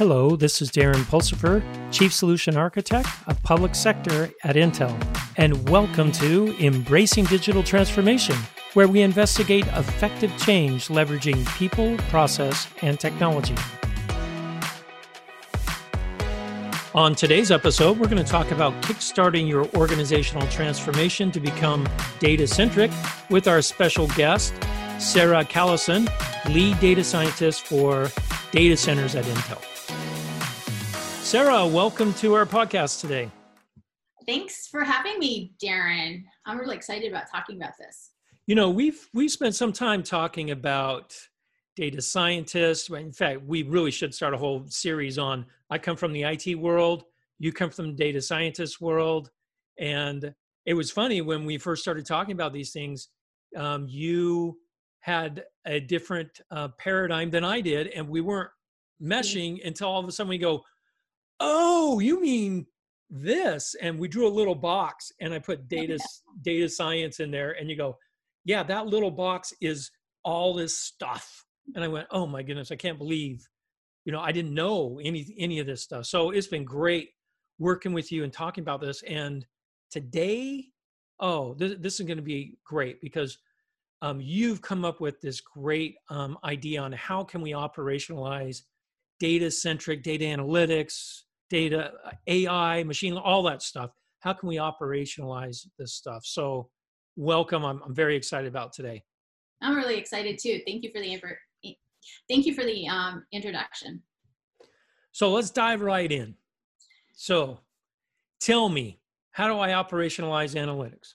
Hello, this is Darren Pulsipher, Chief Solution Architect of Public Sector at Intel, and welcome to Embracing Digital Transformation, where we investigate effective change leveraging people, process, and technology. On today's episode, we're going to talk about kickstarting your organizational transformation to become data centric with our special guest, Sarah Kalicin, lead data scientist for data centers at Intel. Sarah, welcome to our podcast today. Thanks for having me, Darren. I'm really excited about talking about this. You know, we've we've spent some time talking about data scientists. In fact, we really should start a whole series on. I come from the IT world. You come from the data scientist world, and it was funny when we first started talking about these things. Um, you had a different uh, paradigm than I did, and we weren't meshing until all of a sudden we go, oh, you mean this? And we drew a little box and I put data, data science in there. And you go, yeah, that little box is all this stuff. And I went, oh my goodness, I can't believe, you know, I didn't know any, any of this stuff. So it's been great working with you and talking about this. And today, oh, this, this is going to be great because um, you've come up with this great um, idea on how can we operationalize data centric data analytics data, AI, machine, all that stuff. How can we operationalize this stuff? So, welcome. I'm, I'm very excited about today. I'm really excited too. Thank you for the thank you for the um, introduction. So let's dive right in. So, tell me, how do I operationalize analytics?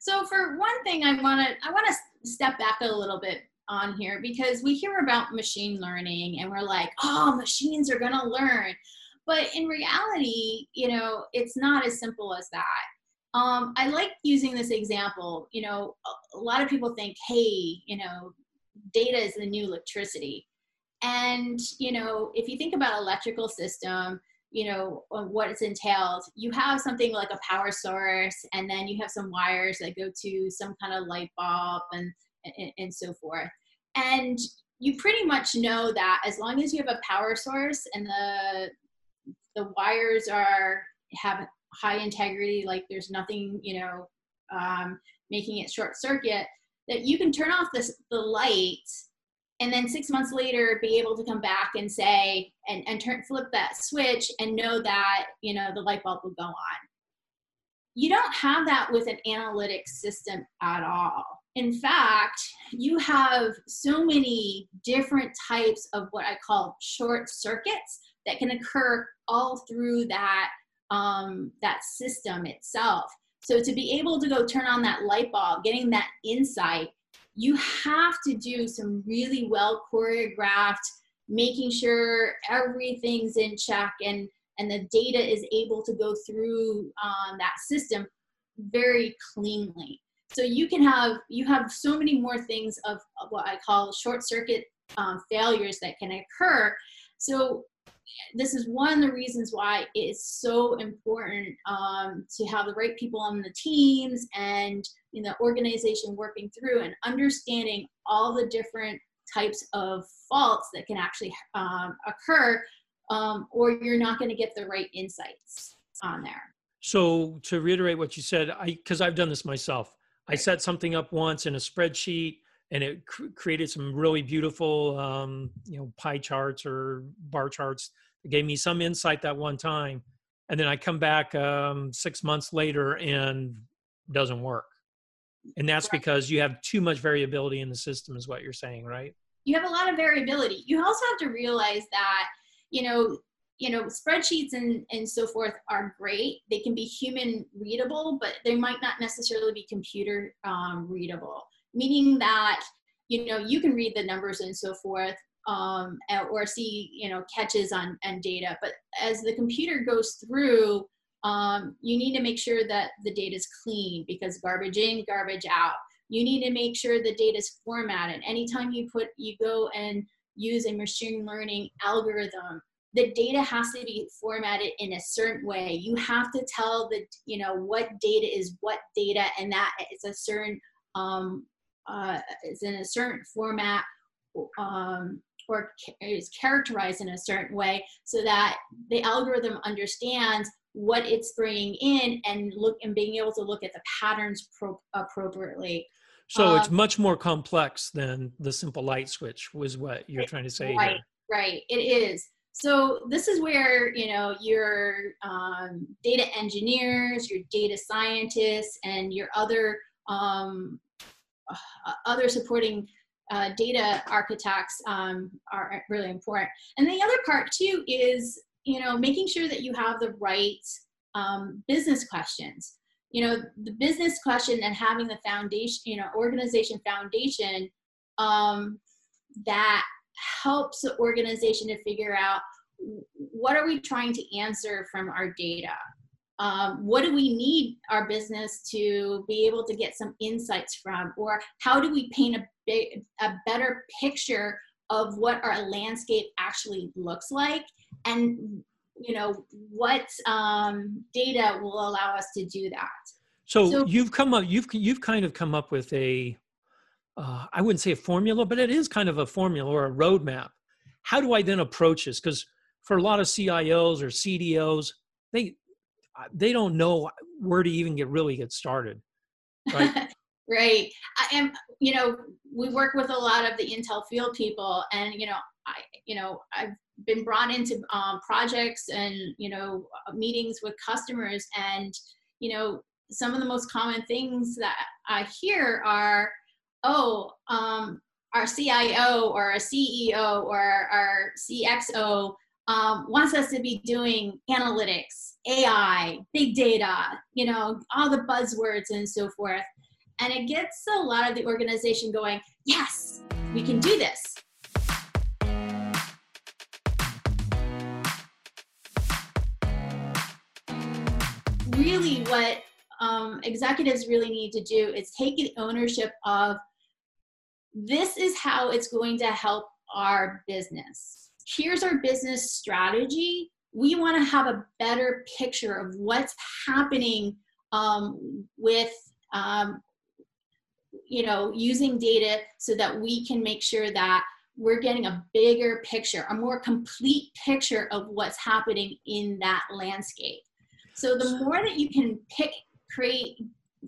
So, for one thing, I want to I want to step back a little bit on here because we hear about machine learning and we're like, oh, machines are going to learn. But in reality, you know, it's not as simple as that. Um, I like using this example. You know, a, lot of people think, hey, you know, data is the new electricity. And, you know, if you think about electrical system, you know, what it's entailed, you have something like a power source, and then you have some wires that go to some kind of light bulb and, and, and so forth. And you pretty much know that as long as you have a power source and the the wires are have high integrity, like there's nothing, you know, um, making it short circuit, that you can turn off this, the light and then six months later be able to come back and say and, and turn flip that switch and know that you know the light bulb will go on. You don't have that with an analytics system at all. In fact you have so many different types of what i call short circuits that can occur all through that um, that system itself. So to be able to go turn on that light bulb, getting that insight, you have to do some really well choreographed, making sure everything's in check and and the data is able to go through um, that system very cleanly. So you can have you have so many more things of, what I call short circuit um, failures that can occur. So this is one of the reasons why it is so important um, to have the right people on the teams and in the organization working through and understanding all the different types of faults that can actually um, occur um, or you're not going to get the right insights on there. So to reiterate what you said i because i've done this myself. I set something up once in a spreadsheet and it cr- created some really beautiful um, you know pie charts or bar charts it gave me some insight that one time. And then i come back um, six months later and doesn't work. And that's because you have too much variability in the system is what you're saying right? You have a lot of variability. You also have to realize that you know you know spreadsheets and and so forth are great. They can be human readable but they might not necessarily be computer um, readable meaning that you know you can read the numbers and so forth um, or see you know catches on and data. But as the computer goes through um, you need to make sure that the data is clean because garbage in garbage out. You need to make sure the data is formatted. Anytime you put you go and use a machine learning algorithm the data has to be formatted in a certain way. You have to tell the you know what data is what data and that it's a certain um, uh, is in a certain format um, or is characterized in a certain way so that the algorithm understands what it's bringing in and look and being able to look at the patterns pro- appropriately. So um, it's much more complex than the simple light switch was what you're trying to say right here. right. It is. So this is where you know your um, data engineers your data scientists and your other um, other supporting uh, data architects um, are really important. And the other part too is, you know, making sure that you have the right um, business questions. You know, the business question and having the foundation, you know, organization foundation um, that helps the organization to figure out what are we trying to answer from our data um, what do we need our business to be able to get some insights from? Or how do we paint a, big, a better picture of what our landscape actually looks like? And you know what um, data will allow us to do that? So, so you've come up you've you've kind of come up with a uh, I wouldn't say a formula but it is kind of a formula or a roadmap. How do i then approach this? Because for a lot of cios or cdos they they don't know where to even get really get started right? Right. I am you know we work with a lot of the intel field people and you know i you know i've been brought into um, projects and you know meetings with customers and you know some of the most common things that i hear are oh um, our cio or our ceo or our cxo um, wants us to be doing analytics, AI, big data, you know, all the buzzwords and so forth. And it gets a lot of the organization going, yes, we can do this. Really, what um, executives really need to do is take ownership of this is how it's going to help our business here's our business strategy. We want to have a better picture of what's happening um, with, um, you know, using data so that we can make sure that we're getting a bigger picture, a more complete picture of what's happening in that landscape. So the more that you can pick, create,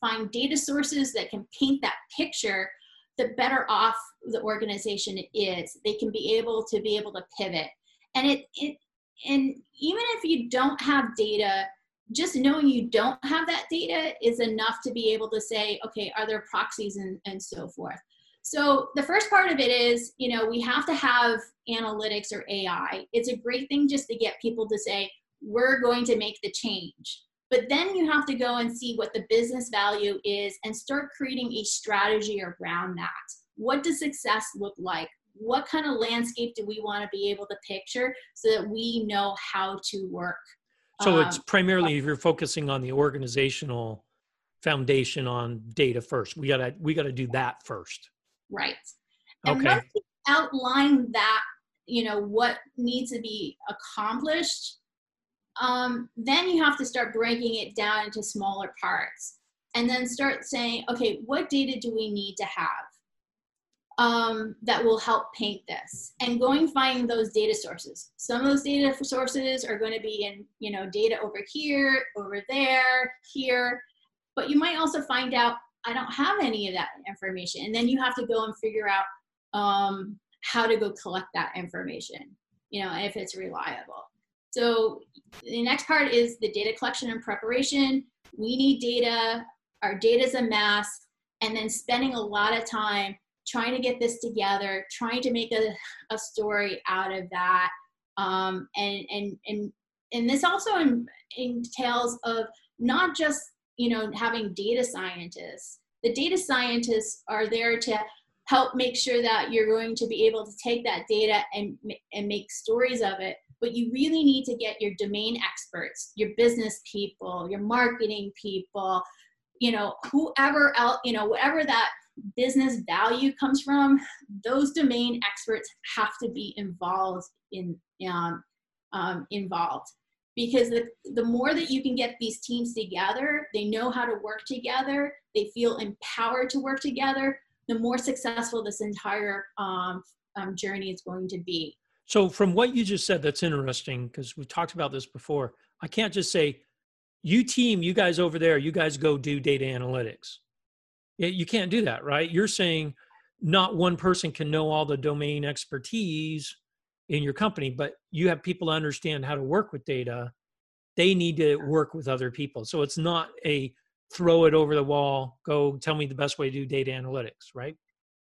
find data sources that can paint that picture, the better off the organization is. They can be able to be able to pivot. And it, it and even if you don't have data, just knowing you don't have that data is enough to be able to say, okay, are there proxies and, and so forth. So the first part of it is, you know, we have to have analytics or AI. It's a great thing just to get people to say, we're going to make the change. But then you have to go and see what the business value is and start creating a strategy around that. What does success look like? What kind of landscape do we want to be able to picture so that we know how to work? So it's um, primarily if you're focusing on the organizational foundation on data first. We gotta we gotta do that first. Right. And okay. once you outline that, you know, what needs to be accomplished, um, then you have to start breaking it down into smaller parts and then start saying, okay, what data do we need to have um, that will help paint this? And going finding those data sources. Some of those data sources are going to be in, you know, data over here, over there, here. But you might also find out, I don't have any of that information. And then you have to go and figure out um, how to go collect that information, you know, if it's reliable. So the next part is the data collection and preparation. We need data, our data is a mess, and then spending a lot of time trying to get this together, trying to make a, a story out of that. Um, and, and, and, and this also entails of not just, you know, having data scientists. The data scientists are there to help make sure that you're going to be able to take that data and, and make stories of it but you really need to get your domain experts, your business people, your marketing people, you know, whoever else, you know, whatever that business value comes from, those domain experts have to be involved in um, um, involved because the, the more that you can get these teams together, they know how to work together, they feel empowered to work together, the more successful this entire um, um, journey is going to be. So, from what you just said, that's interesting because we've talked about this before. I can't just say, you team, you guys over there, you guys go do data analytics. You can't do that, right? You're saying not one person can know all the domain expertise in your company, but you have people to understand how to work with data. They need to work with other people. So it's not a throw it over the wall, go tell me the best way to do data analytics, right?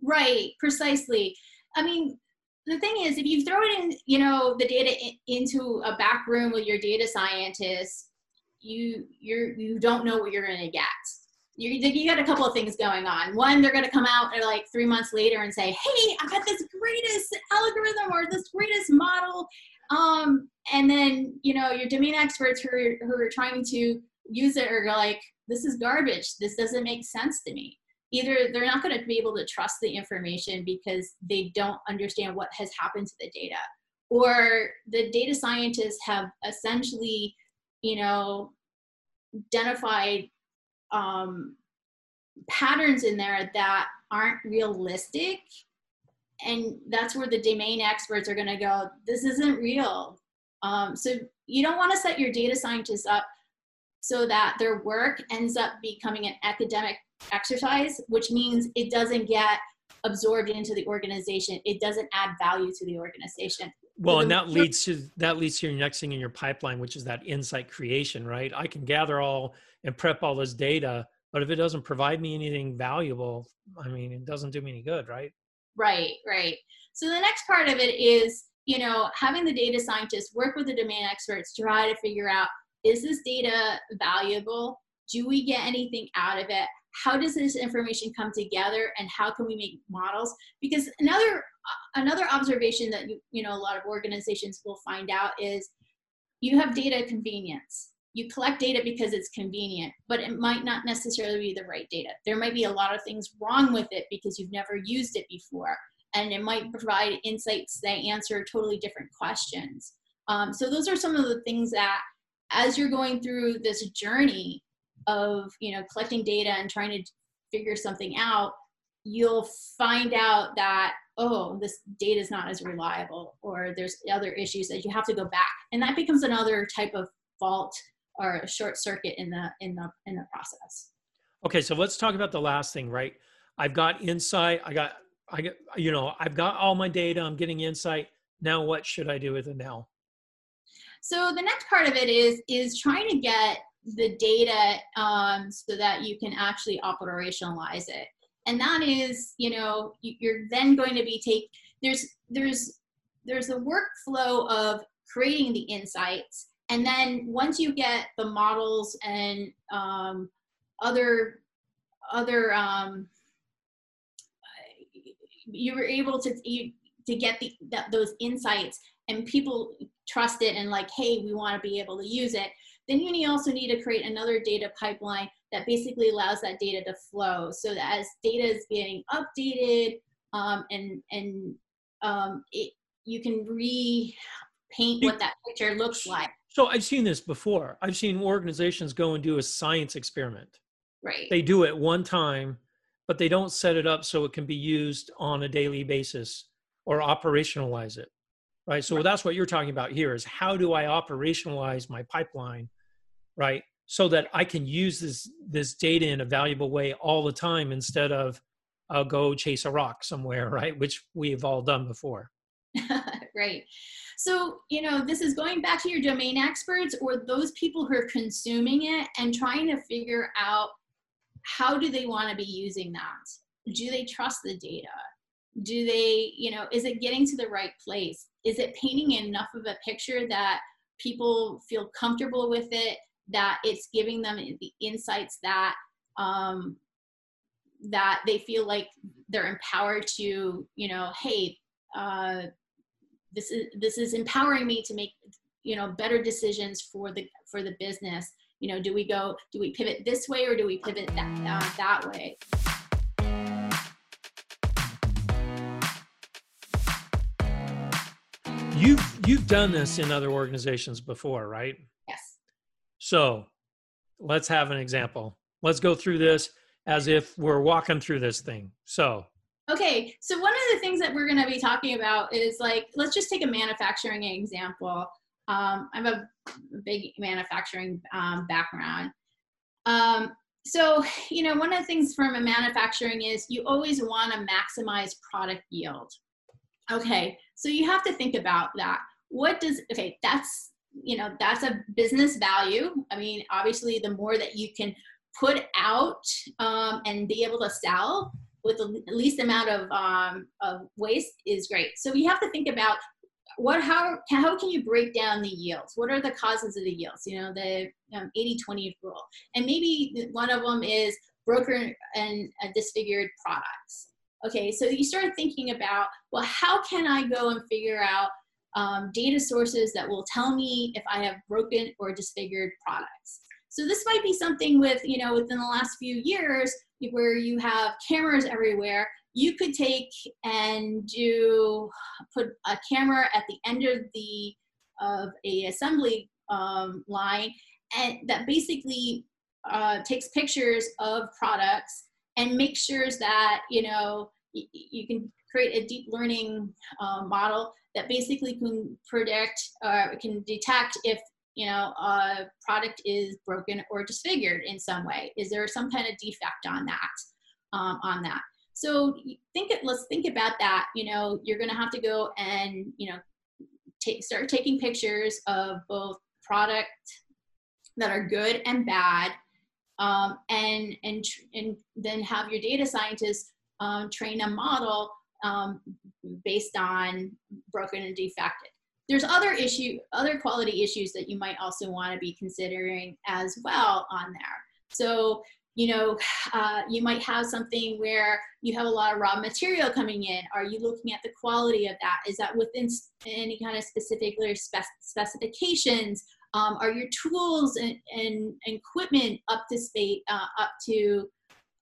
Right, precisely. I mean, the thing is, if you throw it in, you know, the data in, into a back room with your data scientists, you you're you don't know what you're going to get. You, you got a couple of things going on. One, they're going to come out like three months later and say, "Hey, i've got this greatest algorithm or this greatest model," um, and then you know your domain experts who are, who are trying to use it are like, "This is garbage. This doesn't make sense to me." Either they're not going to be able to trust the information because they don't understand what has happened to the data. Or the data scientists have essentially you know identified um, patterns in there that aren't realistic and that's where the domain experts are going to go this isn't real. Um, so you don't want to set your data scientists up so that their work ends up becoming an academic exercise, which means it doesn't get absorbed into the organization. It doesn't add value to the organization. Well, and that leads to that leads to your next thing in your pipeline, which is that insight creation, right? I can gather all and prep all this data, but if it doesn't provide me anything valuable, I mean, it doesn't do me any good, right? Right, right. So the next part of it is, you know, having the data scientists work with the domain experts to try to figure out is this data valuable? Do we get anything out of it? How does this information come together and how can we make models? Because another another observation that you, you know a lot of organizations will find out is you have data convenience. You collect data because it's convenient but it might not necessarily be the right data. There might be a lot of things wrong with it because you've never used it before and it might provide insights that answer totally different questions. Um, so those are some of the things that as you're going through this journey of you know collecting data and trying to figure something out you'll find out that oh this data is not as reliable or there's other issues that you have to go back. And that becomes another type of fault or a short circuit in the in the in the process. Okay so let's talk about the last thing right? I've got insight i got i got you know i've got all my data i'm getting insight. Now what should i do with it now? So the next part of it is is trying to get the data um, so that you can actually operationalize it. And that is you know you're then going to be take there's there's there's a workflow of creating the insights. And then once you get the models and um, other other um, you were able to you, to get the that, those insights and people trust it and like hey we want to be able to use it then you also need to create another data pipeline that basically allows that data to flow so that as data is getting updated um, and, and um, it, you can repaint what that picture looks like. So I've seen this before. I've seen organizations go and do a science experiment. Right. They do it one time, but they don't set it up so it can be used on a daily basis or operationalize it right? So right. that's what you're talking about here is how do i operationalize my pipeline right? So that i can use this this data in a valuable way all the time instead of i'll go chase a rock somewhere right? Which we've all done before. Right. So you know this is going back to your domain experts or those people who are consuming it and trying to figure out how do they want to be using that? Do they trust the data? Do they you know is it getting to the right place is it painting enough of a picture that people feel comfortable with it that it's giving them the insights that um, that they feel like they're empowered to you know hey uh, this is this is empowering me to make you know better decisions for the for the business. You know do we go do we pivot this way or do we pivot that uh, that way You've you've done this in other organizations before, right? Yes. So let's have an example. Let's go through this as if we're walking through this thing. So Okay, so one of the things that we're going to be talking about is like, let's just take a manufacturing example. Um, I have a big manufacturing um, background. Um, so, you know, one of the things from a manufacturing is you always want to maximize product yield. Okay, so you have to think about that. What does, okay, that's, you know, that's a business value. I mean, obviously, the more that you can put out um, and be able to sell with the least amount of, um, of waste is great. So you have to think about what how how can you break down the yields what are the causes of the yields you know the um, 80 20 rule and maybe one of them is broken and uh, disfigured products okay so you start thinking about well how can i go and figure out um, data sources that will tell me if i have broken or disfigured products? So this might be something with you know within the last few years where you have cameras everywhere you could take and do put a camera at the end of the of a assembly um, line and that basically uh, takes pictures of products and make sure that you know you can create a deep learning uh, model that basically can predict uh, can detect if you know a product is broken or disfigured in some way. Is there some kind of defect on that um, on that? So think it let's think about that you know you're going to have to go and you know take start taking pictures of both product that are good and bad um, and and and then have your data scientists um, train a model um, based on broken and defected. There's other issue, other quality issues that you might also want to be considering as well on there. So you know, uh, you might have something where you have a lot of raw material coming in. Are you looking at the quality of that? Is that within any kind of specific spec specifications? Um, are your tools and, and, equipment up to state, uh, up to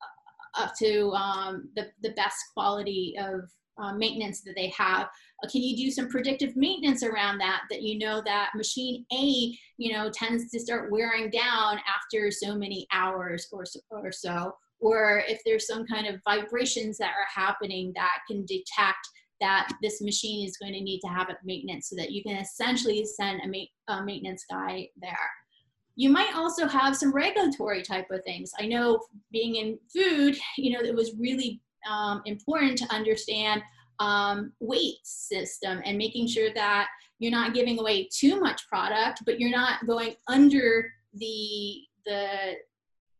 uh, up to um, the, the best quality of uh, maintenance that they have. Uh, can you do some predictive maintenance around that, that you know that machine A, you know, tends to start wearing down after so many hours or so, or so, or if there's some kind of vibrations that are happening that can detect that this machine is going to need to have a maintenance so that you can essentially send a, ma a maintenance guy there. You might also have some regulatory type of things. I know being in food, you know, it was really um, important to understand um, weight system and making sure that you're not giving away too much product, but you're not going under the the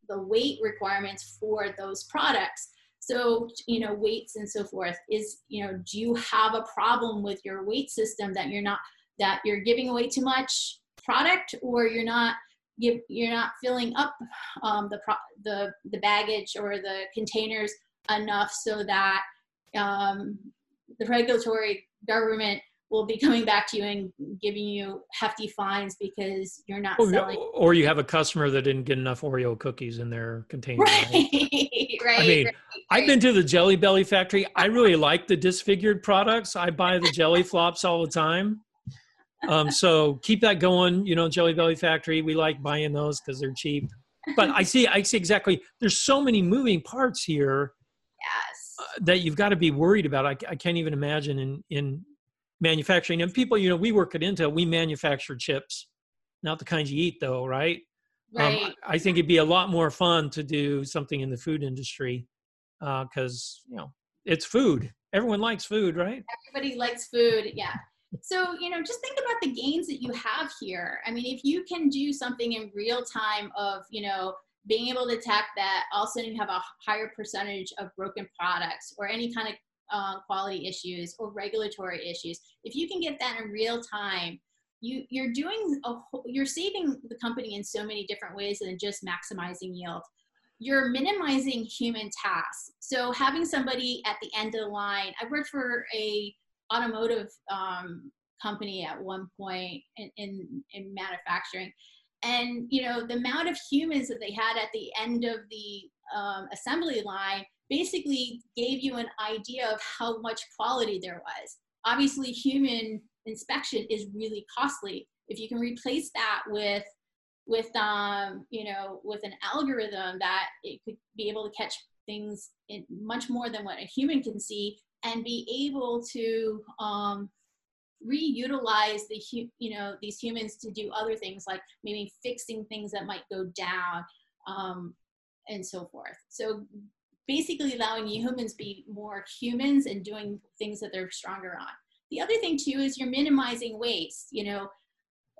the weight requirements for those products. So, you know, weights and so forth is, you know, do you have a problem with your weight system that you're not that you're giving away too much product or you're not you're not filling up um, the pro- the the baggage or the containers enough so that um, the regulatory government will be coming back to you and giving you hefty fines because you're not or, selling. Or you have a customer that didn't get enough Oreo cookies in their container. Right, right. I mean, right, I've been to the Jelly Belly factory. I really like the disfigured products. I buy the jelly flops all the time. Um, so keep that going. You know, Jelly Belly factory. We like buying those because they're cheap. But I see, I see exactly. There's so many moving parts here yes. Uh, that you've got to be worried about. I, I can't even imagine in in manufacturing. And people, you know, we work at Intel. We manufacture chips, not the kinds you eat, though, right? Um, right. Um, I think it'd be a lot more fun to do something in the food industry because uh, you know it's food. Everyone likes food, right? Everybody likes food. Yeah. So, you know, just think about the gains that you have here. I mean, if you can do something in real time of, you know, being able to detect that all of a sudden you have a higher percentage of broken products or any kind of uh, quality issues or regulatory issues, if you can get that in real time, you you're doing a you're saving the company in so many different ways than just maximizing yield. You're minimizing human tasks. So having somebody at the end of the line, I worked for a automotive um, company at one point in, in, in manufacturing. And you know the amount of humans that they had at the end of the um, assembly line basically gave you an idea of how much quality there was. Obviously human inspection is really costly. If you can replace that with with um, you know with an algorithm that it could be able to catch things in much more than what a human can see and be able to um, reutilize the you know these humans to do other things like maybe fixing things that might go down um, and so forth. So basically allowing humans be more humans and doing things that they're stronger on. The other thing too is you're minimizing waste you know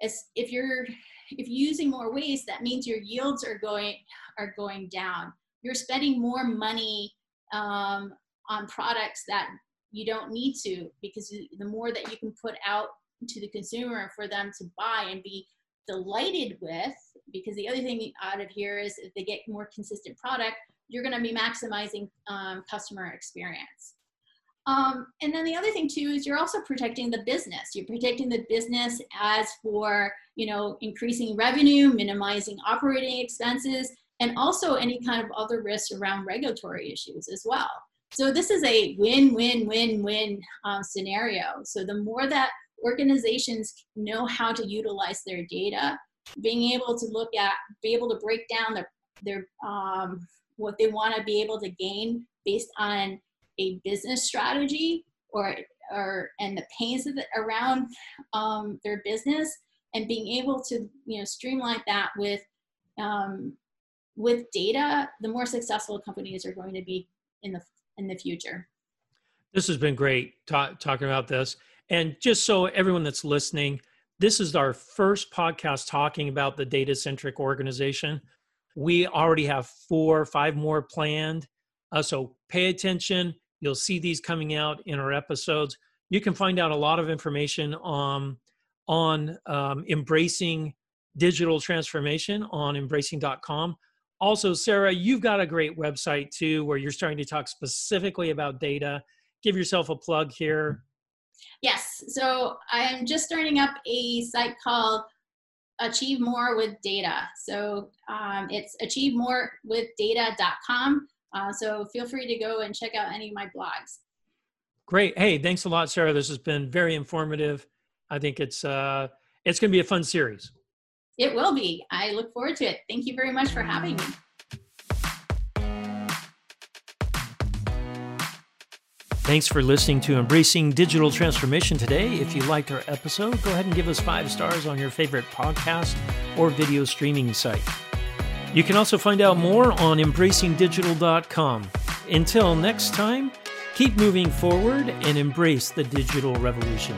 as if you're if you're using more waste that means your yields are going are going down. You're spending more money um, on products that you don't need to because the more that you can put out to the consumer for them to buy and be delighted with because the other thing out of here is if they get more consistent product you're going to be maximizing um, customer experience um, and then the other thing too is you're also protecting the business you're protecting the business as for you know increasing revenue minimizing operating expenses and also any kind of other risks around regulatory issues as well so this is a win-win-win-win um, scenario. So the more that organizations know how to utilize their data, being able to look at, be able to break down their, their um, what they want to be able to gain based on a business strategy or or and the pains the, around um, their business and being able to you know streamline that with um, with data the more successful companies are going to be in the in the future. This has been great ta- talking about this. And just so everyone that's listening, this is our first podcast talking about the data centric organization. We already have four, five more planned. Uh, so pay attention. You'll see these coming out in our episodes. You can find out a lot of information on on um, embracing digital transformation on embracing.com. Also, Sarah, you've got a great website too where you're starting to talk specifically about data. Give yourself a plug here. Yes. So I'm just starting up a site called Achieve More with Data. So um, it's achievemorewithdata.com. Uh, so feel free to go and check out any of my blogs. Great. Hey, thanks a lot, Sarah. This has been very informative. I think it's uh, it's going to be a fun series. It will be. I look forward to it. Thank you very much for having me. Thanks for listening to Embracing Digital Transformation today. If you liked our episode, go ahead and give us five stars on your favorite podcast or video streaming site. You can also find out more on embracingdigital.com. Until next time, keep moving forward and embrace the digital revolution.